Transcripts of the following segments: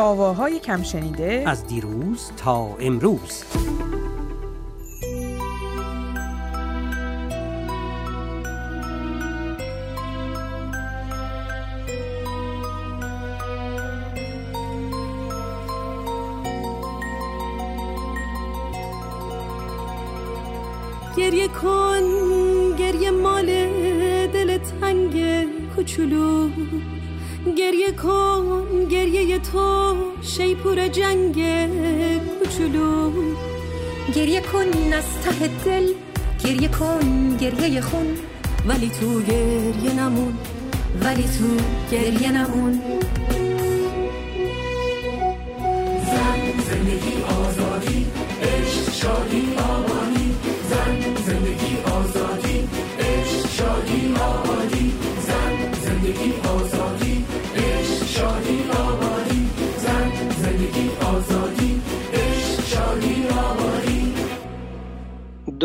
آواهای کم شنیده از دیروز تا امروز. گریه کن گریه مال دل تنگ کوچولو. گریه کن گریه تو شیپور جنگ کوچولو. گریه کن از ته دل گریه کن گریه خون. ولی تو گریه نمون ولی تو گریه نمون.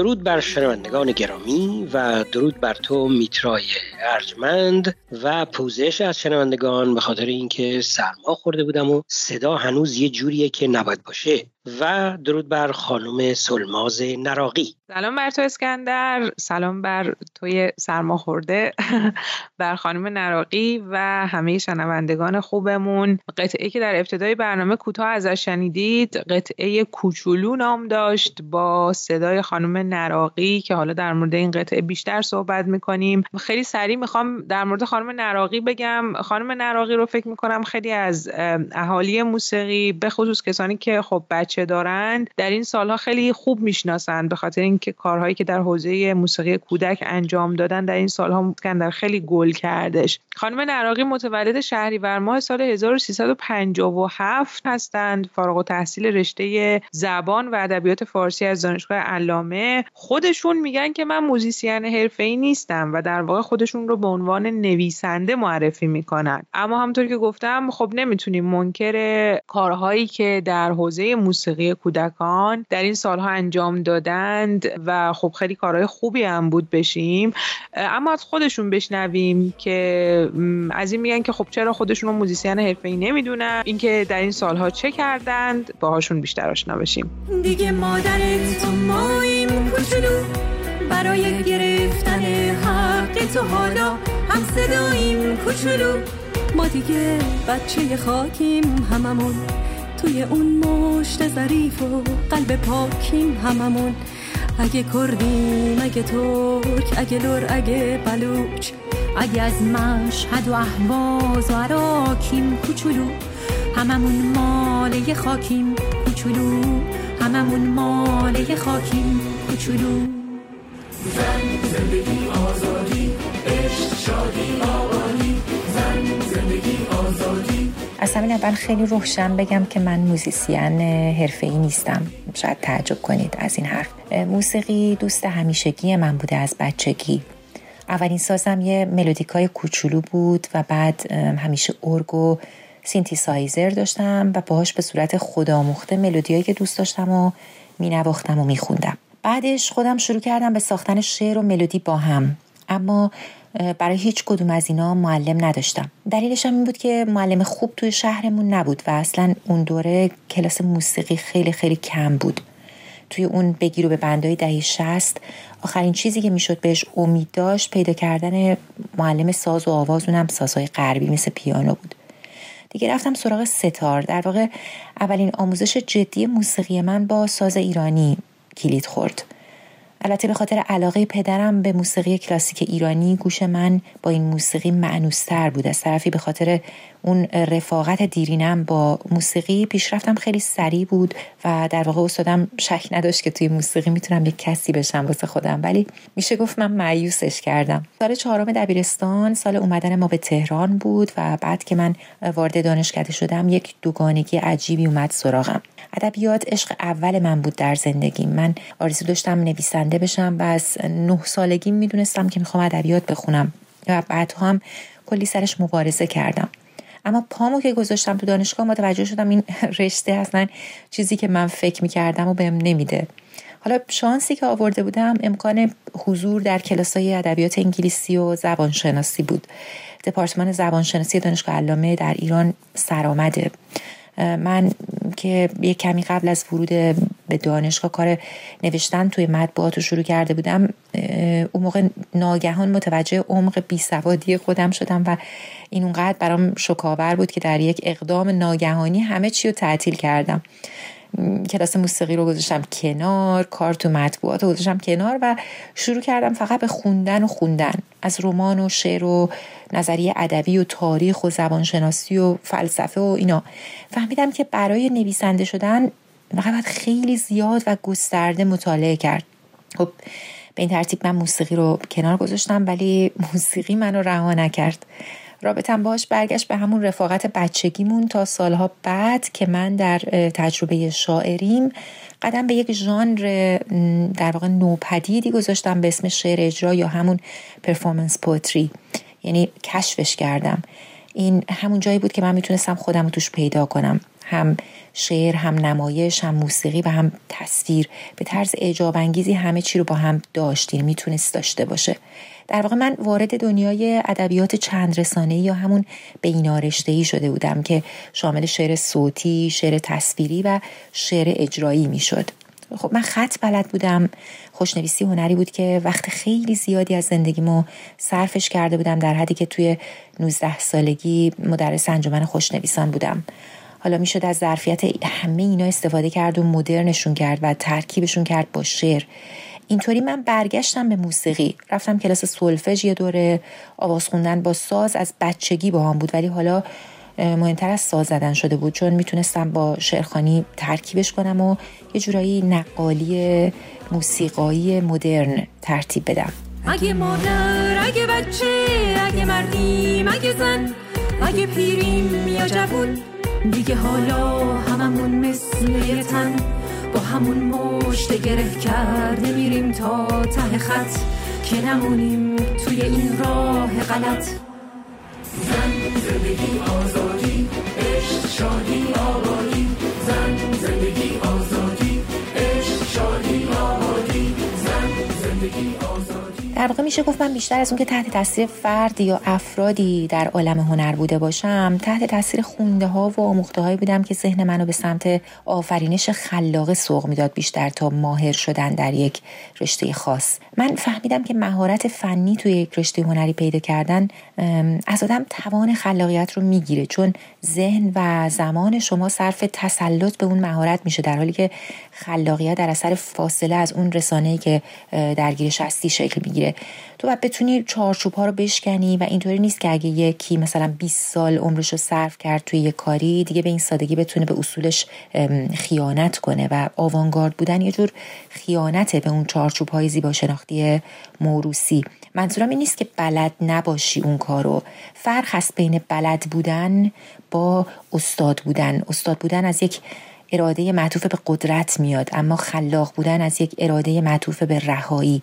درود بر شنوندگان گرامی و درود بر تو میترای ارجمند و پوزش از شنوندگان به خاطر اینکه سرما خورده بودم و صدا هنوز یه جوریه که نباید باشه. و درود بر خانم سلماز نراقی. سلام بر تو اسکندر. سلام بر توی سرما خورده. بر خانم نراقی و همه شنوندگان خوبمون. قطعه که در ابتدای برنامه کوتاه ازش شنیدید قطعه کوچولو نام داشت با صدای خانم نراقی که حالا در مورد این قطعه بیشتر صحبت می‌کنیم. خیلی سریع می‌خوام در مورد خانم نراقی بگم. خانم نراقی رو فکر می‌کنم خیلی از اهالی موسیقی به خصوص کسانی که خب بچه دارند در این سالها خیلی خوب می‌شناسند. به خاطر اینکه کارهایی که در حوزه موسیقی کودک انجام دادن در این سالها اسکندر خیلی گل کردش. خانم نراقی متولد شهریور ماه سال 1357 هستند. فارغ التحصیل رشته زبان و ادبیات فارسی از دانشگاه علامه. خودشون میگن که من موزیسین حرفه‌ای نیستم و در واقع خودشون رو به عنوان نویسنده معرفی می‌کنن. اما همونطور که گفتم خب نمی‌تونیم منکر کارهایی که در حوزه موسیقی کودکان در این سالها انجام دادند و خب خیلی کارهای خوبی هم بود بشیم. اما از خودشون بشنویم که از این میگن که خب چرا خودشون رو موزیسین حرفه‌ای نمی‌دونن؟ اینکه در این سالها چه کردند؟ باهاشون بیشتر آشنا بشیم. دیگه مادرت کوچولو. برای گرفتن حق تو حالا هم صداییم کوچولو. ما دیگه بچه خاکیم هممون. توی اون مشت ظریف و قلب پاکیم هممون. اگه کردیم اگه ترک اگه لور اگه بلوچ. اگه از مشهد و اهواز و عراکیم کوچولو. هممون مال خاکیم کوچولو. هممون مال خاکیم کوچولو. از همین اول خیلی روشن بگم که من موزیسین حرفه‌ای نیستم. شاید تعجب کنید از این حرف. موسیقی دوست همیشگی من بوده از بچگی. اولین سازم یه ملودیکای کوچولو بود و بعد همیشه ارگ و سینتی سایزر داشتم و باهاش به صورت خودآموخته ملودیایی که دوست داشتم و مینواختم و میخوندم. بعدش خودم شروع کردم به ساختن شعر و ملودی با هم. اما برای هیچ کدوم از اینا معلم نداشتم. دلیلش هم این بود که معلم خوب توی شهرمون نبود و اصلا اون دوره کلاس موسیقی خیلی خیلی کم بود. توی اون بگیر و به بندای دهی شست آخرین چیزی که می‌شد بهش امید داشت پیدا کردن معلم ساز و آواز اونم سازهای غربی مثل پیانو بود. دیگه رفتم سراغ ستار. در واقع اولین آموزش جدی موسیقی من با ساز ایرانی کلید خورد. البته به خاطر علاقه پدرم به موسیقی کلاسیک ایرانی گوش من با این موسیقی معنوستر بود. از طرفی به خاطر اون رفاقت دیرینم با موسیقی پیشرفتم خیلی سریع بود و در واقع استادم شک نداشت که توی موسیقی می‌تونم یک کسی بشم واسه خودم. ولی میشه گفت من معیوسش کردم. سال چهارم دبیرستان سال اومدن ما به تهران بود و بعد که من وارد دانشکده شدم یک دوگانگی عجیبی اومد سراغم. ادبیات عشق اول من بود در زندگی من آرزو داشتم نویسنده بشم و از نه سالگی می‌دونستم که می‌خوام ادبیات بخونم. و بعدها هم کلی سرش مبارزه کردم. اما پامو که گذاشتم تو دانشگاه متوجه شدم این رشته اصلا چیزی که من فکر می‌کردم و بهم نمیده. حالا شانسی که آورده بودم امکان حضور در کلاس های ادبیات انگلیسی و زبانشناسی بود. دپارتمان زبانشناسی دانشگاه علامه در ایران سرآمده. من که یه کمی قبل از ورود به دانشگاه کار نوشتن توی مطبوعات رو شروع کرده بودم اون موقع ناگهان متوجه عمق بیسوادی خودم شدم و این اونقدر برام شکاور بود که در یک اقدام ناگهانی همه چی رو تعطیل کردم. کلاس موسیقی رو گذاشتم کنار کار تو مطبوعات رو گذاشتم کنار و شروع کردم فقط به خوندن و خوندن. از رمان و شعر و نظریه ادبی و تاریخ و زبانشناسی و فلسفه و اینا. فهمیدم که برای نویسنده شدن فقط خیلی زیاد و گسترده مطالعه کرد. خب به این ترتیب من موسیقی رو کنار گذاشتم ولی موسیقی منو رها نکرد. رابطم باش برگشت به همون رفاقت بچگیمون تا سالها بعد که من در تجربه شاعریم. قدم به یک ژانر در واقع نوپدیدی گذاشتم به اسم شعر اجرا یا همون پرفورمنس پوتری یعنی کشفش کردم. این همون جایی بود که من می‌تونستم خودم رو توش پیدا کنم. هم شعر هم نمایش هم موسیقی و هم تصویر. به طرز اعجاب انگیزی همه چی رو با هم داشتیم. می‌تونست داشته باشه. در واقع من وارد دنیای ادبیات چند رسانه یا همون بینارشته ای شده بودم که شامل شعر صوتی، شعر تصویری و شعر اجرایی می‌شد. خب من خط بلد بودم. خوشنویسی هنری بود که وقت خیلی زیادی از زندگیمو صرفش کرده بودم در حدی که توی 19 سالگی مدرس انجمن خوشنویسان بودم. حالا می‌شد از ظرفیت همه اینا استفاده کرد و مدرنشون کرد و ترکیبشون کرد با شعر. اینطوری من برگشتم به موسیقی. رفتم کلاس سولفژ یه دوره. آواز خوندن با ساز از بچگی با هم بود ولی حالا مهمتر از ساز زدن شده بود چون می‌تونستم با شعرخانی ترکیبش کنم و یه جورایی نقالی موسیقایی مدرن ترتیب بدم. اگه مادر اگه بچه اگه مردیم اگه زن اگه پیریم یا جوون دیگه حالا هممون مثل تن. با همون مشت گره کرده میریم تا ته خط. که نمونیم توی این راه غلط. زن زندگی آزادی در واقع میشه گفت من بیشتر از اون که تحت تاثیر فردی یا افرادی در عالم هنر بوده باشم تحت تاثیر خونده ها و آموخته هایی بودم که ذهن منو به سمت آفرینش خلاقه سوق می‌داد بیشتر تا ماهر شدن در یک رشته خاص. من فهمیدم که مهارت فنی توی یک رشته هنری پیدا کردن از آدم توان خلاقیت رو می‌گیره چون ذهن و زمان شما صرف تسلط به اون مهارت میشه در حالی که خلاقیت در اثر فاصله از اون رسانه‌ای که درگیرش هستی شکل می‌گیره. تو باید بتونی چارچوب ها رو بشکنی و اینطوری نیست که اگه یکی مثلا 20 سال عمرش رو صرف کرد توی یه کاری دیگه به این سادگی بتونه به اصولش خیانت کنه و آوانگارد بودن یه جور خیانته به اون چارچوب های زیبا شناختی موروسی منظورم این نیست که بلد نباشی اون کارو فرق هست بین بلد بودن با استاد بودن. استاد بودن از یک اراده معطوف به قدرت میاد اما خلاق بودن از یک اراده معطوف به رهایی.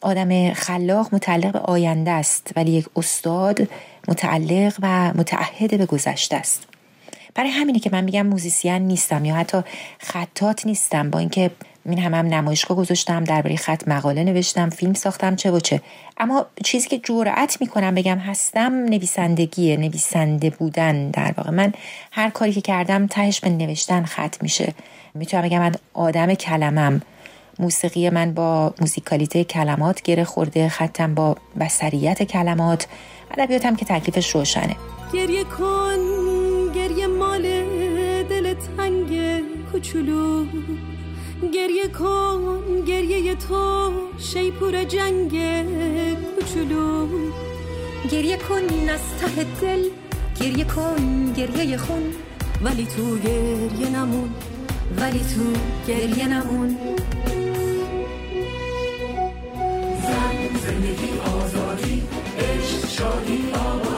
آدم خلاق متعلق به آینده است ولی یک استاد متعلق و متعهد به گذشته است. برای همینه که من میگم موزیسین نیستم یا حتی خطات نیستم با اینکه این هم هم نمایشگاه گذاشتم درباره خط مقاله نوشتم فیلم ساختم چه و چه. اما چیزی که جرأت می‌کنم بگم هستم نویسندگیه نویسنده بودن در واقع. من هر کاری که کردم تهش به نوشتن خط میشه. می‌تونم بگم من آدم کلمم. موسیقی من با موزیکالیته کلمات گره خورده خطم با بسریت کلمات. ادبیاتم که تکلیفش روشنه. گریه کن گریه مال دل تنگ کوچولو. گریه کن گریه تو شیپور جنگ کوچولو. گریه کن از ته دل گریه کن گریه خون. ولی تو گریه نمون ولی تو گریه نمون. زن زندگی آزادی عشق شادی آبادی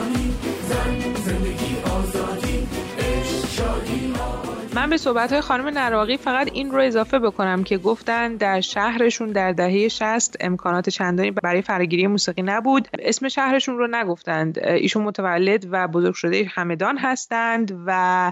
من به صحبت خانم نراقی فقط این رو اضافه بکنم که گفتن در شهرشون در دهه 60 امکانات چندانی برای فراگیری موسیقی نبود. اسم شهرشون رو نگفتند. ایشون متولد و بزرگ شده همدان هستند و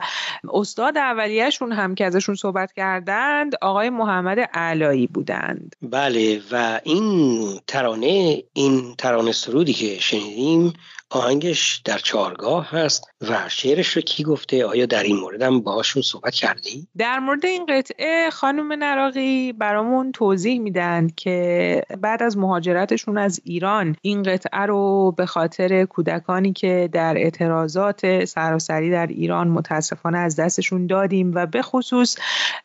استاد اولیهشون هم که ازشون صحبت کردند آقای محمد علایی بودند. بله و این ترانه این ترانه سرودی که شنیدیم آهنگش در چارگاه هست و شعرش رو کی گفته؟ آیا در این موردم باهاشون صحبت کردی؟ در مورد این قطعه خانم نراقی برامون توضیح میدن که بعد از مهاجرتشون از ایران این قطعه رو به خاطر کودکانی که در اعتراضات سراسری در ایران متاسفانه از دستشون دادیم و به خصوص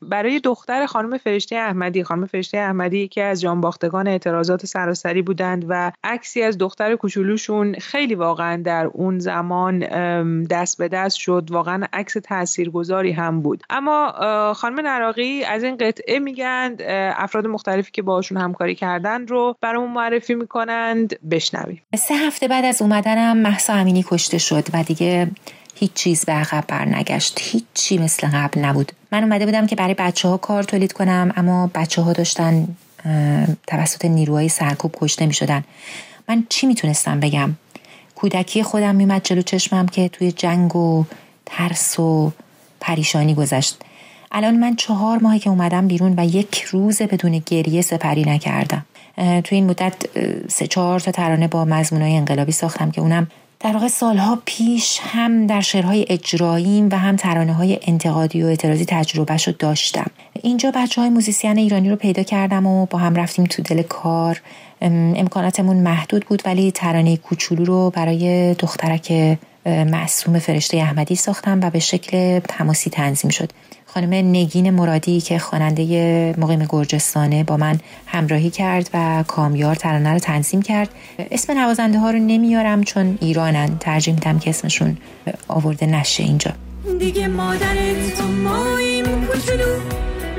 برای دختر خانم فرشته احمدی خانم فرشته احمدی که از جانباختگان اعتراضات سراسری بودند و عکسی از دختر کوچولوشون خیلی واقعا در اون زمان دست به دست شد. واقعا عکس تاثیرگذاری هم بود. اما خانم نراقی از این قطعه میگند افراد مختلفی که باشون همکاری کردن رو برامون معرفی می‌کنند. بشنویم. سه هفته بعد از اومدنم محسا امینی کشته شد و دیگه هیچ چیز به عقب برنگشت. هیچی مثل قبل نبود. من اومده بودم که برای بچه ها کار تولید کنم اما بچه ها داشتن توسط نیروهای سرکوب کشته می شدن من چی می‌تونستم بگم؟ کودکی خودم میمد جلو چشمم که توی جنگ و ترس و پریشانی گذشت. الان من چهار ماهی که اومدم بیرون و یک روز بدون گریه سپری نکردم. توی این مدت سه چهار تا ترانه با مضمونای انقلابی ساختم که اونم در واقع سالها پیش هم در شعرهای اجراییم و هم ترانه های انتقادی و اعتراضی تجربه رو داشتم. اینجا بچه های موزیسین ایرانی رو پیدا کردم و با هم رفتیم تو دل کار. امکاناتمون محدود بود ولی ترانه کوچولو رو برای دخترک معصوم فرشته احمدی ساختم و به شکل تماسی تنظیم شد. خانم نگین مرادی که خواننده مقیم گرجستانه با من همراهی کرد و کامیار ترانه رو تنظیم کرد. اسم نوازنده ها رو نمیارم چون ایرانن. ترجیح میدم که اسمشون آورده نشه اینجا. دیگه مادرت تو ماییم کوچولو.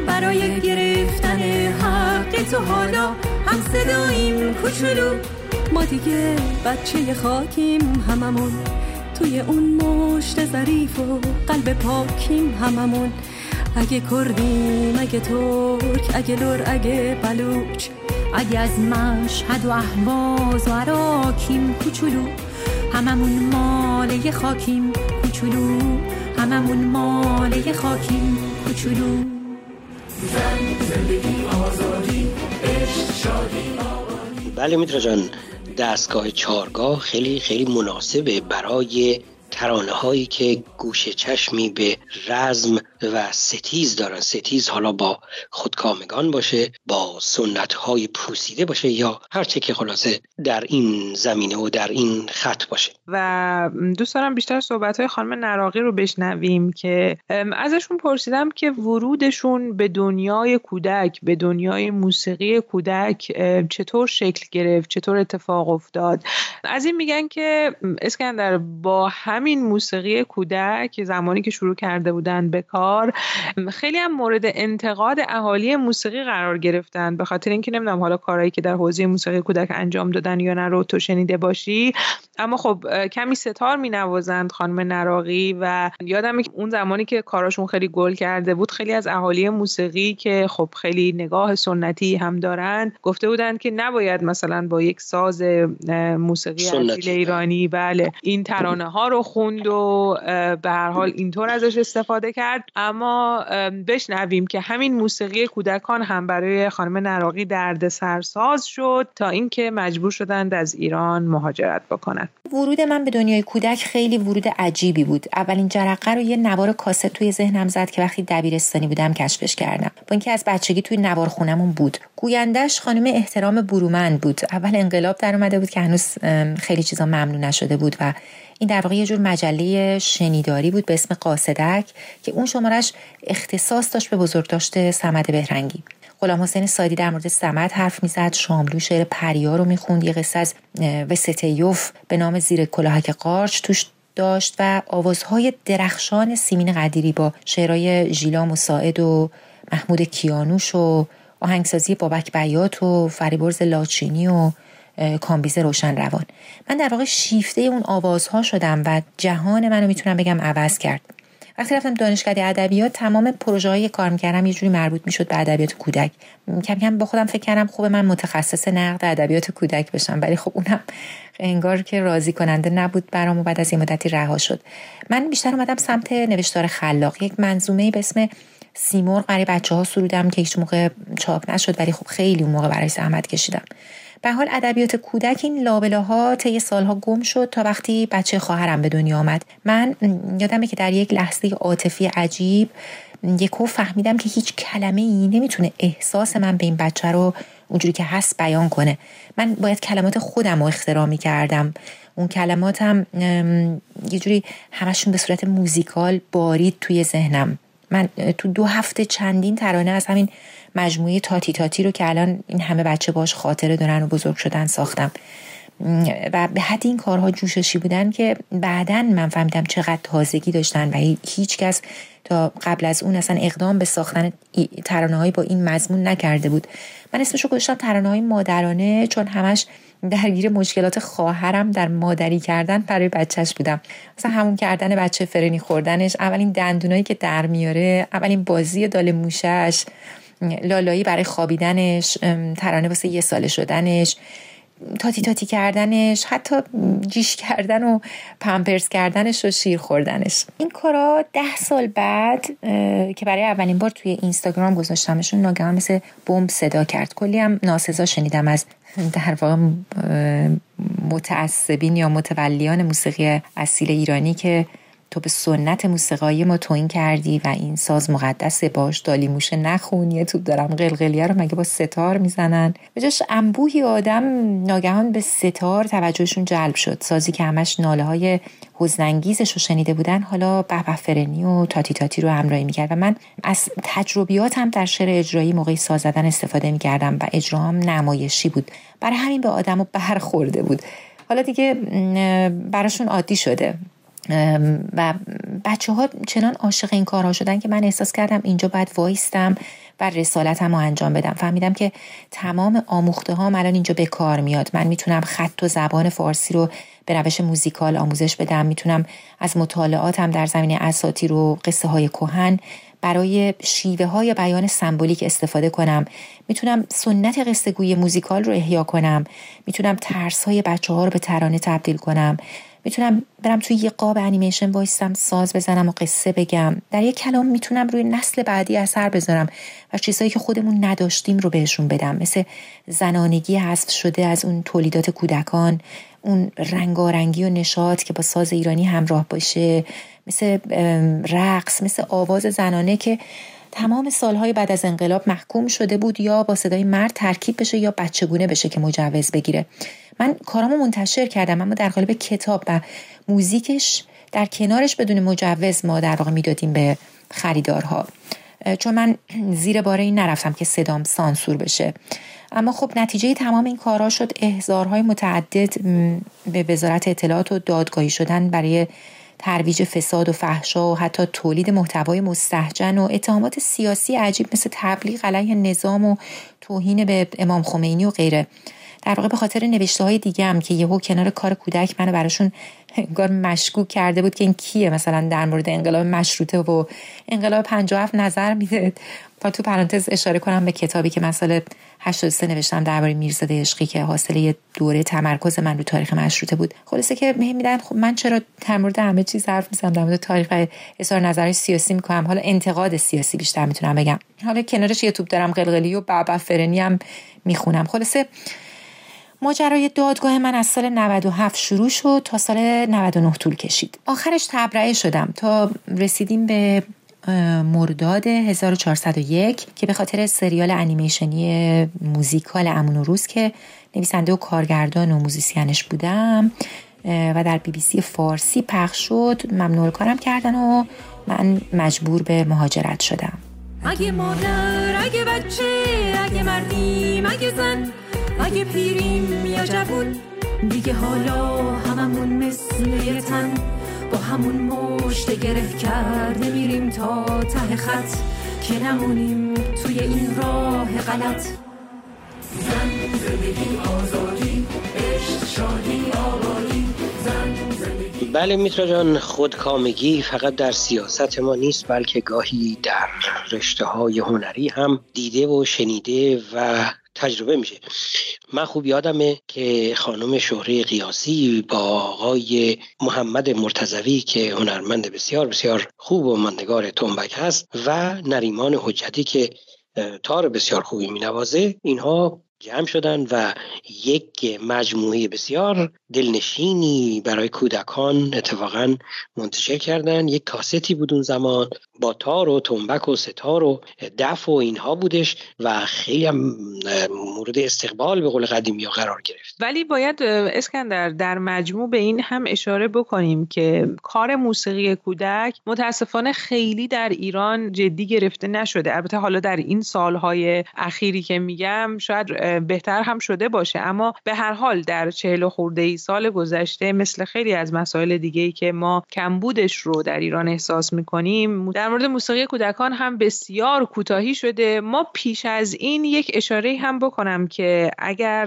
برای گرفتن حق تو حالا هم صداییم کوچولو. ما دیگه بچه خاکیم هممون. توی اون مشت ظریف و قلب پاکیم هممون. اگه کردیم اگه ترک اگه لور اگه بلوچ. اگه از مشهد و احواز و عراکیم کوچولو. هممون ماله خاکیم کوچولو. هممون ماله خاکیم کوچولو. زن زندگی آزادی عشق شادی بله میترا جان دستگاه چارگاه خیلی خیلی مناسبه برای ترانه هایی که گوش چشمی به رزم و ستیز دارن. ستیز حالا با خودکامگان باشه با سنت های پوسیده باشه یا هرچه که خلاصه در این زمینه و در این خط باشه. و دوست دارم بیشتر صحبت های خانم نراقی رو بشنویم که ازشون پرسیدم که ورودشون به دنیای کودک به دنیای موسیقی کودک چطور شکل گرفت چطور اتفاق افتاد؟ از این میگن که اسکندر با همین موسیقی کودک زمانی که شروع کرده بودن به کار خیلی هم مورد انتقاد اهالی موسیقی قرار گرفتن. به خاطر اینکه نمی‌دونم حالا کارهایی که در حوزه موسیقی کودک انجام دادن یا نه رو تو شنیده باشی. اما خب کمی ستار می نوازند خانم نراقی و یادم که اون زمانی که کاراشون خیلی گل کرده بود خیلی از اهالی موسیقی که خب خیلی نگاه سنتی هم دارن گفته بودند که نباید مثلا با یک ساز موسیقی اصیل ایرانی بله این ترانه ها رو خوند و به هر حال اینطور ازش استفاده کرد. اما بشنویم که همین موسیقی کودکان هم برای خانم نراقی درد سرساز شد تا اینکه مجبور شدند از ایران مهاجرت بکنند. ورود من به دنیای کودک خیلی ورود عجیبی بود. اولین جرقه رو یه نوار کاست توی ذهنم زد که وقتی دبیرستانی بودم کشفش کردم. با اینکه از بچگی توی نوار خونمون بود. گویندش خانم احترام برومند بود. اول انقلاب در اومده بود که هنوز خیلی چیزا ممنوع نشده بود و این در واقع یه جور مجله شنیداری بود به اسم قاصدک که اون شمارش اختصاص داشت به بزرگداشت سمد بهرنگی. غلام حسین سادی در مورد سمد حرف می‌زد شاملو شعر پریا رو می‌خوند یه قصه از وستیوف به نام زیر کلاهک قارچ توش داشت و آوازهای درخشان سیمین قدیری با شعرهای ژیلا مساعد و محمود کیانوش و آهنگسازی بابک بیات و فریبرز لاچینی و کامبیز روشن روان من در واقع شیفته اون آوازها شدم و جهان منو می‌تونم بگم عوض کرد. وقتی رفتم دانشکده ادبیات تمام پروژه های کار می‌کردم یه جوری مربوط می‌شد به ادبیات کودک. کم کم با خودم فکر کردم خوب من متخصص نقد ادبیات کودک بشم ولی خب اونم انگار که راضی کننده نبود برام و بعد از یه مدتی رها شد. من بیشتر اومدم سمت نوشتار خلاق. یک منظومه به اسم سیمور برای بچه ها سرودم که هیچ موقع چاپ نشد ولی خب خیلی اون موقع برای زحمت کشیدم. به حال ادبیات کودک این لابلاها طی سالها گم شد تا وقتی بچه خواهرم به دنیا آمد. من یادمه که در یک لحظه عاطفی عجیب یکو فهمیدم که هیچ کلمه ای نمی‌تونه احساس من به این بچه رو اونجوری که هست بیان کنه. من باید کلمات خودم رو اختراع می کردم اون کلماتم یه جوری همشون به صورت موزیکال بارید توی ذهنم. من تو دو هفته چندین ترانه از همین مجموعه تاتی تاتی رو که الان این همه بچه باش خاطره دارن و بزرگ شدن ساختم. و به حد این کارها جوششی بودن که بعدا من فهمیدم چقدر تازگی داشتن و هیچ کس تا قبل از اون اصلا اقدام به ساختن ترانه با این مضمون نکرده بود. من اسمشو گذاشتم ترانه های مادرانه چون همش درگیر مشکلات خواهرم در مادری کردن برای بچهش بودم. مثلا همون کردن بچه فرنی خوردنش اولین دندونایی که در میاره اولین بازی دال موشش لالایی برای خوابیدنش ترانه واسه یه ساله شدنش تاتی تاتی کردنش حتی جیش کردن و پمپرس کردنش و شیر خوردنش. این کارا ده سال بعد که برای اولین بار توی اینستاگرام گذاشتمشون ناگهان مثل بمب صدا کرد. کلی هم ناسزا شنیدم از در واقع متعصبین یا متولیان موسیقی اصیل ایرانی که تو به سنت موسیقایی ما توین کردی و این ساز مقدس باش دالی موشه نخون یه توپ دارم قلقلیه رو مگه با ستار می‌زنن؟ به جاش انبوهی آدم ناگهان به ستار توجهشون جلب شد. سازی که همش ناله های حزنانگیزش رو شنیده بودن حالا به فرنی و تاتی تاتی رو همراهی می‌کرد و من از تجربیاتم در شعر اجرایی موقعی ساز زدن استفاده می‌کردم و اجراهام نمایشی بود. برای همین به آدم برخورده بود. حالا دیگه براشون عادی شده. و بچه ها چنان عاشق این کارها شدن که من احساس کردم اینجا باید وایستم و رسالتم رو انجام بدم. فهمیدم که تمام آموخته ها الان اینجا به کار میاد. من می‌تونم خط و زبان فارسی رو به روش موزیکال آموزش بدم. می‌تونم از مطالعاتم در زمینه اساطیر و قصه های کهن برای شیوه های بیان سمبولیک استفاده کنم. می‌تونم سنت قصه گوی موزیکال رو احیا کنم. می‌تونم ترس های بچه ها رو به ترانه تبدیل کنم. می‌تونم برم توی یه قاب انیمیشن وایستم ساز بزنم و قصه بگم. در یک کلام می‌تونم روی نسل بعدی اثر بذارم و چیزهایی که خودمون نداشتیم رو بهشون بدم. مثل زنانگی حذف شده از اون تولیدات کودکان اون رنگارنگی و نشاط که با ساز ایرانی همراه باشه مثل رقص مثل آواز زنانه که تمام سالهای بعد از انقلاب محکوم شده بود یا با صدای مرد ترکیب بشه یا بچگونه بشه که مجوز بگیره. من کارامو منتشر کردم اما در قالب کتاب و موزیکش در کنارش بدون مجوز ما در واقع می‌دادیم به خریدارها. چون من زیر باره این نرفتم که صدام سانسور بشه. اما خب نتیجه تمام این کارها شد. احزارهای متعدد به وزارت اطلاعات و دادگاهی شدن برای ترویج فساد و فحشا و حتی تولید محتوای مستحجن و اتهامات سیاسی عجیب مثل تبلیغ علیه نظام و توهین به امام خمینی و غیره. در واقع به خاطر نوشته های دیگه هم که یهو کنار کار کودک منو براشون انگار مشکوک کرده بود که این کیه مثلا در مورد انقلاب مشروطه و انقلاب 57 نظر میده. و تو پرانتز اشاره کنم به کتابی که سال 83 نوشتم درباره میرزاده عشقی که یه دوره تمرکز من رو تاریخ مشروطه بود. خلاصه که میدن خب من چرا در مورد همه چیز حرف می‌زنم؟ در مورد تاریخ اظهار نظر سیاسی می‌کنم. حالا انتقاد سیاسی بیشتر می‌تونم بگم. حالا کنارش یوتیوب دارم قلقلی و بابا فرنی هم می‌خونم. خلاصه ماجرای دادگاه من از سال 97 شروع شد تا سال 99 طول کشید. آخرش تبرئه شدم تا رسیدیم به مرداد 1401 که به خاطر سریال انیمیشنی موزیکال امون روز که نویسنده و کارگردان و موزیسینش بودم و در بی بی سی فارسی پخش شد ممنوع کارم کردن و من مجبور به مهاجرت شدم. اگه مادر اگه بچه اگه مردیم اگه زن اگه پیریم یا جوون دیگه حالا هممون مثل یه تن. با همون مشت گره کرده میریم تا ته خط. که نمونیم توی این راه غلط. زن زندگی آزادی عشق شادی آبادی. بله میترا جان خودکامگی فقط در سیاست ما نیست بلکه گاهی در رشته های هنری هم دیده و شنیده و تجربه میشه. من خوب یادمه که خانم شهره قیاسی با آقای محمد مرتزوی که هنرمند بسیار بسیار خوب و ماندگار تنبک هست و نریمان حجتی که تار بسیار خوبی مینوازه اینها جمع شدن و یک مجموعه بسیار دلنشینی برای کودکان اتفاقا منتشر کردن. یک کاستی بود اون زمان با تار و تنبک و ستار و دف و اینها بودش و خیلی هم مورد استقبال به قول قدیمی قرار گرفت. ولی باید اسکندر در مجموع به این هم اشاره بکنیم که کار موسیقی کودک متاسفانه خیلی در ایران جدی گرفته نشده. البته حالا در این سالهای اخیری که میگم شاید بهتر هم شده باشه. اما به هر حال در چهل خورده ای سال گذشته مثل خیلی از مسائل دیگه ای که ما کمبودش رو در ایران احساس می‌کنیم در مورد موسیقی کودکان هم بسیار کوتاهی شده. ما پیش از این یک اشاره هم بکنم که اگر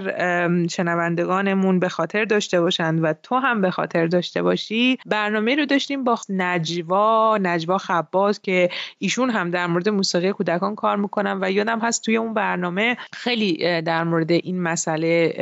شنوندگانمون به خاطر داشته باشند و تو هم به خاطر داشته باشی برنامه رو داشتیم با نجوا نجوا خباز که ایشون هم در مورد موسیقی کودکان کار می‌کنن و یادم هست توی اون برنامه خیلی در مورد این مسئله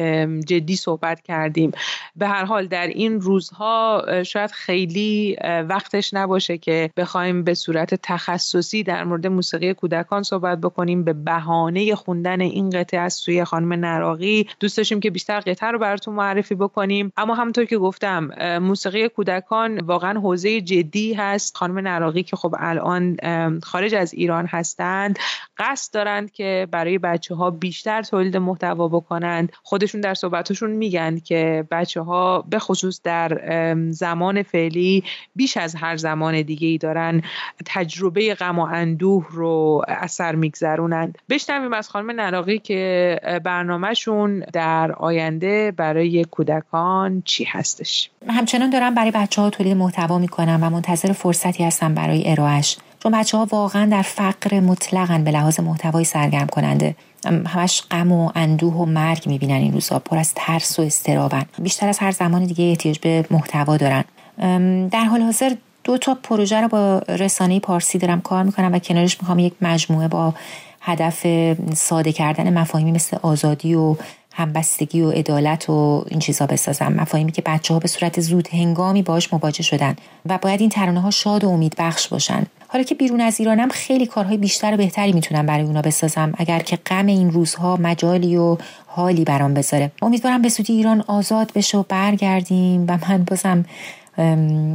جدی صحبت کردیم. به هر حال در این روزها شاید خیلی وقتش نباشه که بخوایم به صورت تخصصی در مورد موسیقی کودکان صحبت بکنیم. به بهانه خوندن این قطعه از سوی خانم نراقی. دوست داشتیم که بیشتر قطعه رو براتون معرفی بکنیم. اما همونطور که گفتم موسیقی کودکان واقعا حوزه جدی هست. خانم نراقی که خب الان خارج از ایران هستند قصد دارند که برای بچه ها بیشتر تولید محتوا بکنند. خودشون در صحبتشون میگن که بچه ها به خصوص در زمان فعلی بیش از هر زمان دیگه ای دارن تجربه غم و اندوه رو اثر میگذرونند. بشنویم از خانم نراقی که برنامهشون در آینده برای کودکان چی هستش. همچنان دارم برای بچه ها تولید محتوا می‌کنم و منتظر فرصتی هستم برای ارائهش چون بچه ها واقعا در فقر مطلقا به لحاظ محتوای سرگرم کننده همش غم و اندوه و مرگ می‌بینن این روزا. پر از ترس و استرابن بیشتر از هر زمان دیگه احتیاج به محتوا دارن. در حال حاضر دو تا پروژه رو با رسانه پارسی دارم کار می‌کنم و کنارش می‌خوام یک مجموعه با هدف ساده کردن مفاهیمی مثل آزادی و همبستگی و عدالت و این چیزا بسازم. مفاهیمی که بچه ها به صورت زود هنگامی باش مواجه شدن و باید این ترانه ها شاد و امید بخش باشن. حالا که بیرون از ایرانم خیلی کارهای بیشتر و بهتری می‌تونم برای اونا بسازم. اگر که غم این روزها مجالی و حالی برام بذاره. امیدوارم به سودی ایران آزاد بشه و برگردیم و من بازم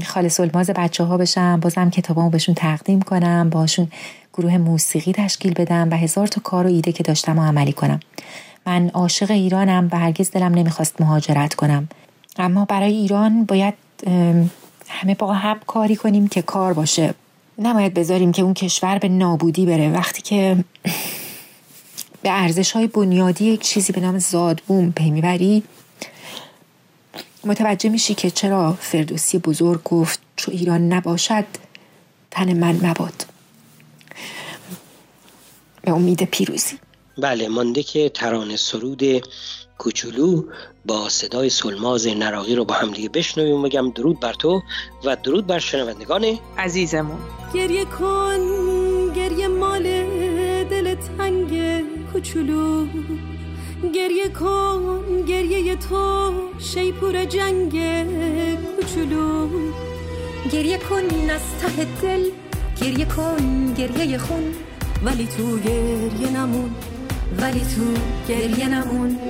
خالص الماز بچه ها بشم. بازم کتابامو بهشون تقدیم کنم باشون گروه موسیقی تشکیل بدم و هزار تا کار و ایده که داشتم و عملی کنم. من عاشق ایرانم و هرگز دلم نمی‌خواست مهاجرت کنم. اما برای ایران باید همه با هم کاری کنیم که کار باشه. نباید بذاریم که اون کشور به نابودی بره. وقتی که به ارزش های بنیادی یک چیزی به نام زادبوم پی می‌بری متوجه میشی که چرا فردوسی بزرگ گفت چو ایران نباشد تن من مباد. به امید پیروزی. بله مانده که ترانه سرود کوچولو با صدای سلماز نراقی رو با هم دیگه بشنویم بگم درود بر تو و درود بر شنوندگان عزیزمون. گریه کن گریه مال دل تنگ کوچولو. گریه کن گریه تو شیپور جنگ کوچولو. گریه کن از ته دل گریه کن گریه خون. ولی تو گریه نمون ولی تو گریه نمون.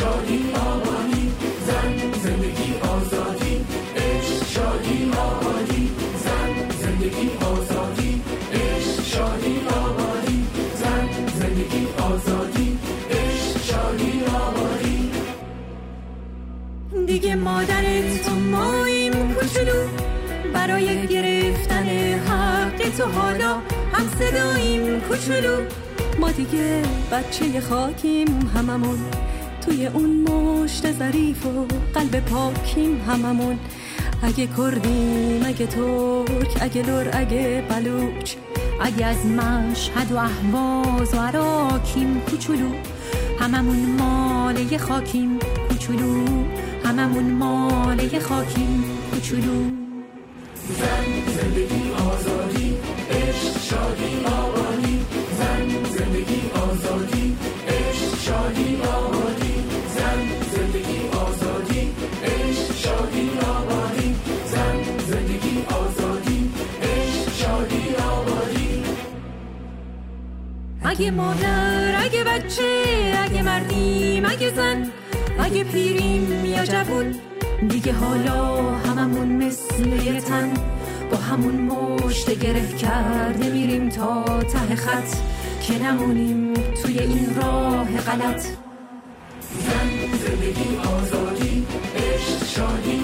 شادی آبادی زن زندگی آزادی عشق شادی آبادی زن زندگی آزادی عشق شادی آبادی زن زندگی آزادی عشق شادی آبادی. دیگه مادرت تو ماییم کوچولو برای گرفتن حق تو حالا هم صداییم کوچولو. ما دیگه بچه خاکیم هممون. توی اون مشت ظریف و قلب پاکیم هممون. اگه کردیم اگه ترک اگه لور اگه بلوچ. اگه از مشهد و احواز و عراکیم کوچولو. هممون مال خاکیم کوچولو. هممون مال خاکیم کوچولو. زن زندگی آزادی عشق شادی آبادی. اگه مادر اگه بچه اگه مردیم اگه زن اگه پیریم یا جوون. دیگه حالا هممون مثل یه تن با همون مشت گره کرده میریم تا ته خط که نمونیم توی این راه غلط. زن زندگی آزادی عشق شادی.